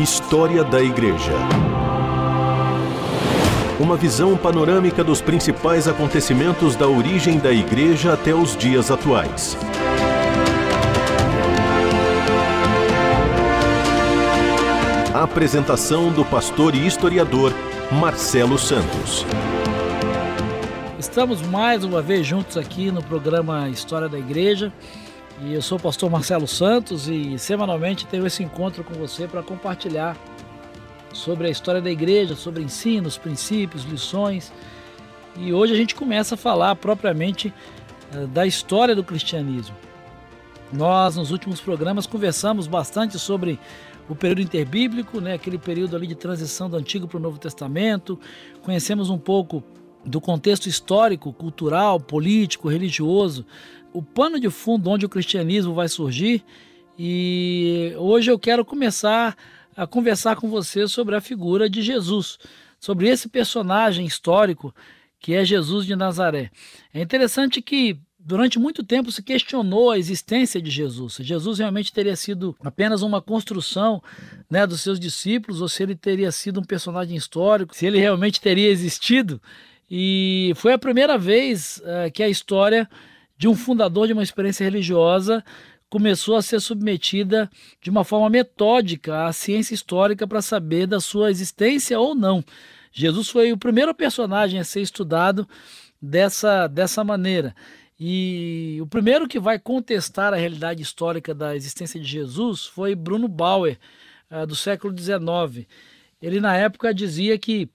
História da Igreja. Uma visão panorâmica dos principais acontecimentos da origem da Igreja até os dias atuais. A apresentação do pastor e historiador Marcelo Santos. Estamos mais uma vez juntos aqui no programa História da Igreja. E eu sou o pastor Marcelo Santos e semanalmente tenho esse encontro com você para compartilhar sobre a história da igreja, sobre ensinos, princípios, lições. E hoje a gente começa a falar propriamente eh, da história do cristianismo. Nós, nos últimos programas, conversamos bastante sobre o período interbíblico, né, aquele período ali de transição do Antigo para o Novo Testamento. Conhecemos um pouco do contexto histórico, cultural, político, religioso o pano de fundo onde o cristianismo vai surgir. E hoje eu quero começar a conversar com você sobre a figura de Jesus, sobre esse personagem histórico que é Jesus de Nazaré. É interessante que durante muito tempo se questionou a existência de Jesus. Se Jesus realmente teria sido apenas uma construção né, dos seus discípulos, ou se ele teria sido um personagem histórico, se ele realmente teria existido. E foi a primeira vez uh, que a história de um fundador de uma experiência religiosa começou a ser submetida de uma forma metódica à ciência histórica para saber da sua existência ou não. Jesus foi o primeiro personagem a ser estudado dessa, dessa maneira. E o primeiro que vai contestar a realidade histórica da existência de Jesus foi Bruno Bauer, uh, do século XIX. Ele, na época, dizia que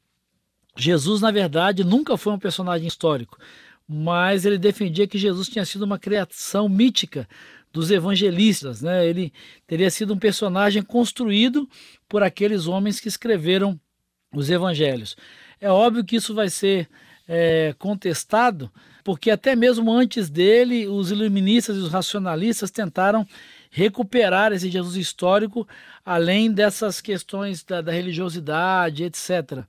Jesus, na verdade, nunca foi um personagem histórico mas ele defendia que Jesus tinha sido uma criação mítica dos evangelistas, né? Ele teria sido um personagem construído por aqueles homens que escreveram os evangelhos. É óbvio que isso vai ser é, contestado, porque até mesmo antes dele, os iluministas e os racionalistas tentaram recuperar esse Jesus histórico, além dessas questões da, da religiosidade, etc.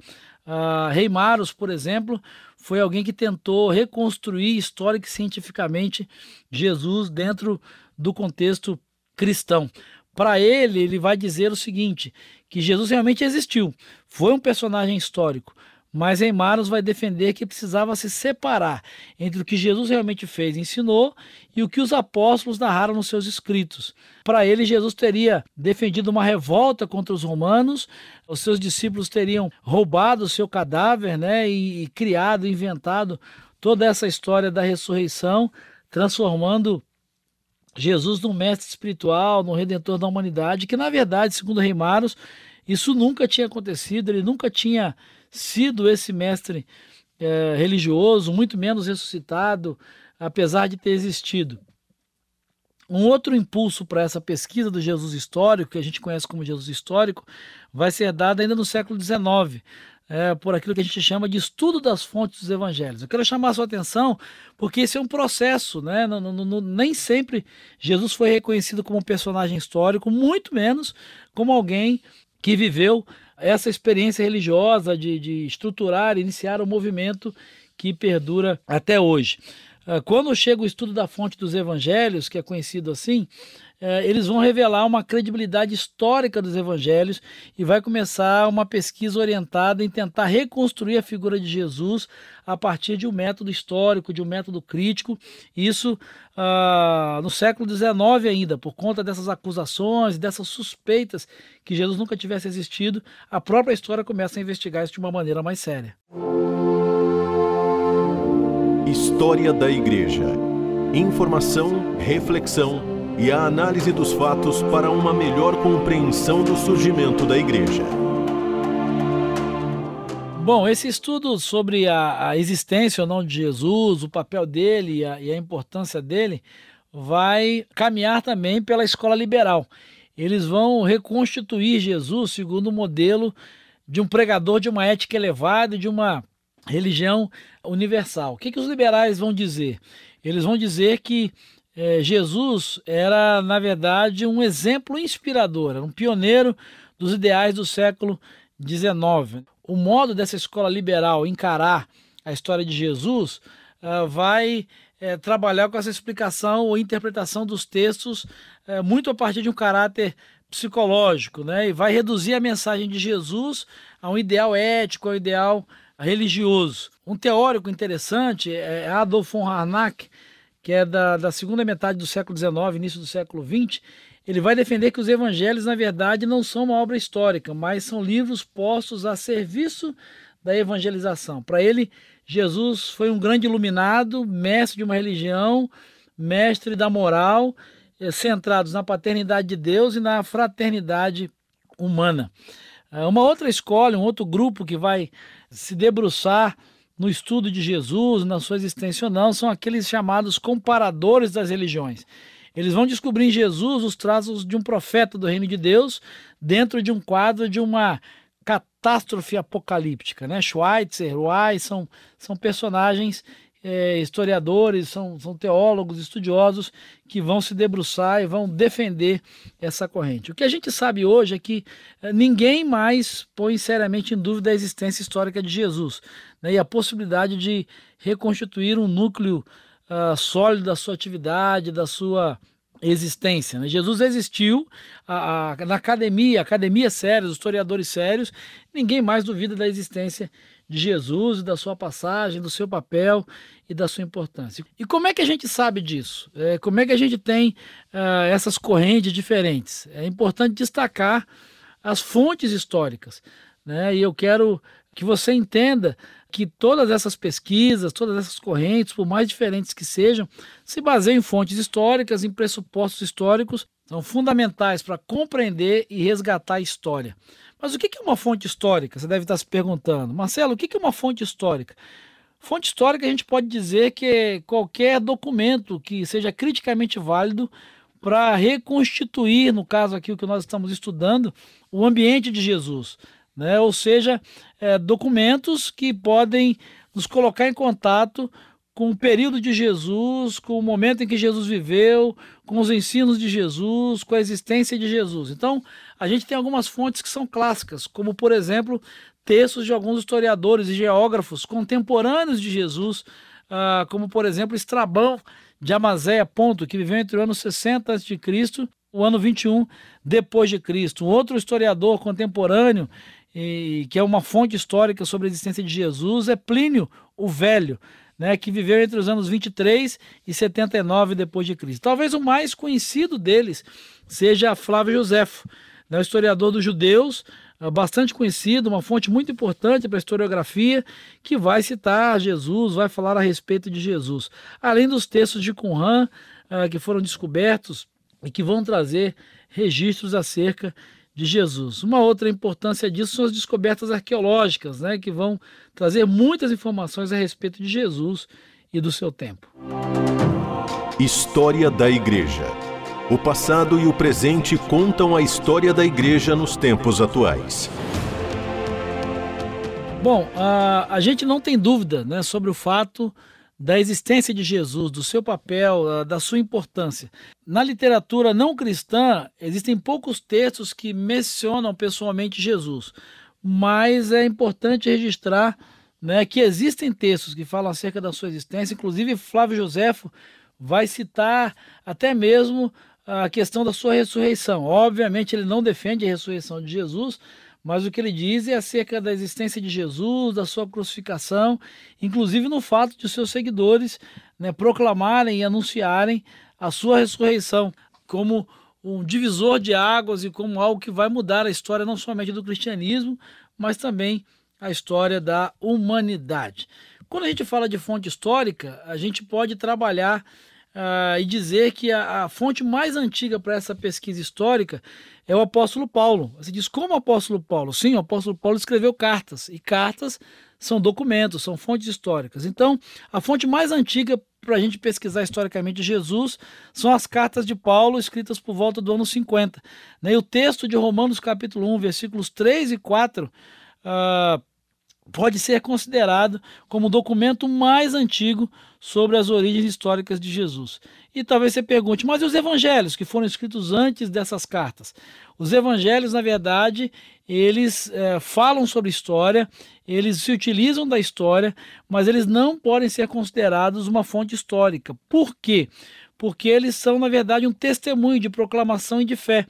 Uh, Rei Maros, por exemplo, foi alguém que tentou reconstruir histórica e cientificamente Jesus dentro do contexto cristão. Para ele, ele vai dizer o seguinte: que Jesus realmente existiu, foi um personagem histórico, mas Eimaros vai defender que precisava se separar entre o que Jesus realmente fez e ensinou e o que os apóstolos narraram nos seus escritos. Para ele, Jesus teria defendido uma revolta contra os romanos, os seus discípulos teriam roubado o seu cadáver né, e, e criado, inventado toda essa história da ressurreição, transformando Jesus num mestre espiritual, num redentor da humanidade, que na verdade, segundo Reimaros, isso nunca tinha acontecido, ele nunca tinha sido esse mestre é, religioso, muito menos ressuscitado, apesar de ter existido. Um outro impulso para essa pesquisa do Jesus histórico, que a gente conhece como Jesus histórico, vai ser dado ainda no século XIX, é, por aquilo que a gente chama de estudo das fontes dos evangelhos. Eu quero chamar a sua atenção porque esse é um processo, né? No, no, no, nem sempre Jesus foi reconhecido como um personagem histórico, muito menos como alguém que viveu essa experiência religiosa de, de estruturar, iniciar um movimento que perdura até hoje. Ah, quando chega o estudo da fonte dos evangelhos, que é conhecido assim, eles vão revelar uma credibilidade histórica dos evangelhos e vai começar uma pesquisa orientada em tentar reconstruir a figura de Jesus a partir de um método histórico, de um método crítico. Isso ah, no século XIX ainda, por conta dessas acusações, dessas suspeitas que Jesus nunca tivesse existido, a própria história começa a investigar isso de uma maneira mais séria. História da Igreja. Informação, reflexão e a análise dos fatos para uma melhor compreensão do surgimento da Igreja. Bom, esse estudo sobre a, a existência ou não de Jesus, o papel dele e a, e a importância dele, vai caminhar também pela escola liberal. Eles vão reconstituir Jesus segundo o modelo de um pregador de uma ética elevada e de uma religião universal. O que, que os liberais vão dizer? Eles vão dizer que é, Jesus era, na verdade, um exemplo inspirador, um pioneiro dos ideais do século XIX. O modo dessa escola liberal encarar a história de Jesus uh, vai é, trabalhar com essa explicação ou interpretação dos textos é, muito a partir de um caráter psicológico, né? E vai reduzir a mensagem de Jesus a um ideal ético, a um ideal religioso. Um teórico interessante é Adolf von Harnack, que é da, da segunda metade do século XIX, início do século XX. Ele vai defender que os evangelhos, na verdade, não são uma obra histórica, mas são livros postos a serviço da evangelização. Para ele, Jesus foi um grande iluminado, mestre de uma religião, mestre da moral, eh, centrados na paternidade de Deus e na fraternidade humana. Eh, uma outra escola, um outro grupo que vai se debruçar no estudo de Jesus, na sua existência ou não, são aqueles chamados comparadores das religiões. Eles vão descobrir em Jesus os traços de um profeta do reino de Deus dentro de um quadro de uma catástrofe apocalíptica. Né? Schweitzer, Weiss são, são personagens é, historiadores, são, são teólogos, estudiosos que vão se debruçar e vão defender essa corrente. O que a gente sabe hoje é que é, ninguém mais põe seriamente em dúvida a existência histórica de Jesus né, e a possibilidade de reconstituir um núcleo uh, sólido da sua atividade, da sua existência. Né? Jesus existiu a, a, na academia, academia séria, os historiadores sérios, ninguém mais duvida da existência de Jesus da sua passagem, do seu papel e da sua importância. E como é que a gente sabe disso? É, como é que a gente tem uh, essas correntes diferentes? É importante destacar as fontes históricas. Né? E eu quero que você entenda que todas essas pesquisas, todas essas correntes, por mais diferentes que sejam, se baseiam em fontes históricas, em pressupostos históricos, são fundamentais para compreender e resgatar a história. Mas o que é uma fonte histórica? Você deve estar se perguntando. Marcelo, o que é uma fonte histórica? Fonte histórica a gente pode dizer que é qualquer documento que seja criticamente válido para reconstituir, no caso aqui o que nós estamos estudando, o ambiente de Jesus né? ou seja, é, documentos que podem nos colocar em contato com o período de Jesus, com o momento em que Jesus viveu, com os ensinos de Jesus, com a existência de Jesus. Então, a gente tem algumas fontes que são clássicas, como, por exemplo, textos de alguns historiadores e geógrafos contemporâneos de Jesus, ah, como, por exemplo, Estrabão de Amazéia, Ponto, que viveu entre o ano 60 a.C. o ano 21 depois de Cristo. Um outro historiador contemporâneo e, que é uma fonte histórica sobre a existência de Jesus, é Plínio o Velho, né, que viveu entre os anos 23 e 79 depois de Cristo. Talvez o mais conhecido deles seja Flávio Josefo, né, historiador dos judeus, ah, bastante conhecido, uma fonte muito importante para a historiografia, que vai citar Jesus, vai falar a respeito de Jesus. Além dos textos de Qumran, uh, que foram descobertos e que vão trazer registros acerca de Jesus. Uma outra importância disso são as descobertas arqueológicas, né, que vão trazer muitas informações a respeito de Jesus e do seu tempo. História da Igreja. O passado e o presente contam a história da Igreja nos tempos atuais. Bom, a, a gente não tem dúvida né, sobre o fato da existência de Jesus, do seu papel, da sua importância. Na literatura não cristã, existem poucos textos que mencionam pessoalmente Jesus, mas é importante registrar né, que existem textos que falam acerca da sua existência, inclusive Flávio Joséfo vai citar até mesmo a questão da sua ressurreição. Obviamente, ele não defende a ressurreição de Jesus, mas o que ele diz é acerca da existência de Jesus, da sua crucificação, inclusive no fato de seus seguidores né, proclamarem e anunciarem a sua ressurreição como um divisor de águas e como algo que vai mudar a história não somente do cristianismo, mas também a história da humanidade. Quando a gente fala de fonte histórica, a gente pode trabalhar uh, e dizer que a, a fonte mais antiga para essa pesquisa histórica é o apóstolo Paulo. Você diz, como o apóstolo Paulo? Sim, o apóstolo Paulo escreveu cartas, e cartas são documentos, são fontes históricas. Então, a fonte mais antiga para a gente pesquisar historicamente Jesus são as cartas de Paulo, escritas por volta do ano 50. Né? E o texto de Romanos, capítulo 1, versículos 3 e 4, uh, ah, pode ser considerado como o documento mais antigo sobre as origens históricas de Jesus. E talvez você pergunte, mas e os evangelhos que foram escritos antes dessas cartas? Os evangelhos, na verdade, eles é, falam sobre história, eles se utilizam da história, mas eles não podem ser considerados uma fonte histórica. Por quê? Porque eles são, na verdade, um testemunho de proclamação e de fé.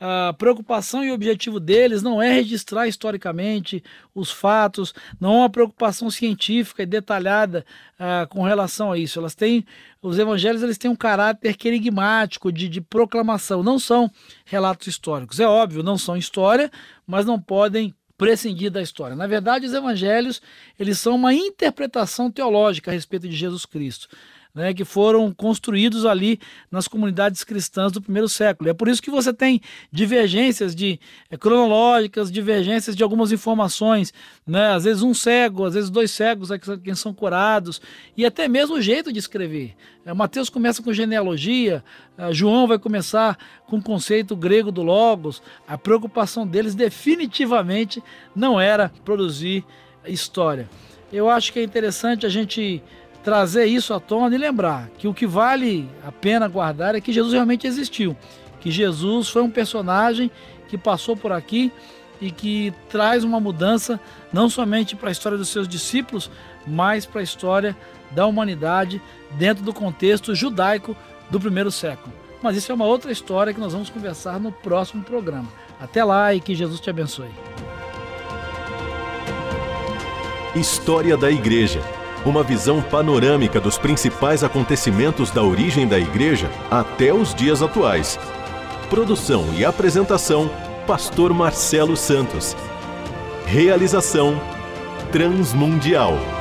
A preocupação e objetivo deles não é registrar historicamente os fatos, não é uma preocupação científica e detalhada uh, com relação a isso. Elas têm, os evangelhos eles têm um caráter querigmático, de, de proclamação, não são relatos históricos. É óbvio, não são história, mas não podem prescindir da história. Na verdade, os evangelhos eles são uma interpretação teológica a respeito de Jesus Cristo né, que foram construídos ali nas comunidades cristãs do primeiro século. É por isso que você tem divergências de é, cronológicas, divergências de algumas informações, né, às vezes um cego, às vezes dois cegos é quem são curados, e até mesmo o jeito de escrever. É, Mateus começa com genealogia, é, João vai começar com o conceito grego do logos. A preocupação deles definitivamente não era produzir história. Eu acho que é interessante a gente trazer isso à tona e lembrar que o que vale a pena guardar é que Jesus realmente existiu, que Jesus foi um personagem que passou por aqui e que traz uma mudança não somente para a história dos seus discípulos, mas para a história da humanidade dentro do contexto judaico do primeiro século. Mas isso é uma outra história que nós vamos conversar no próximo programa. Até lá e que Jesus te abençoe. História da Igreja uma visão panorâmica dos principais acontecimentos da origem da Igreja até os dias atuais. Produção e apresentação: Pastor Marcelo Santos. Realização: Transmundial.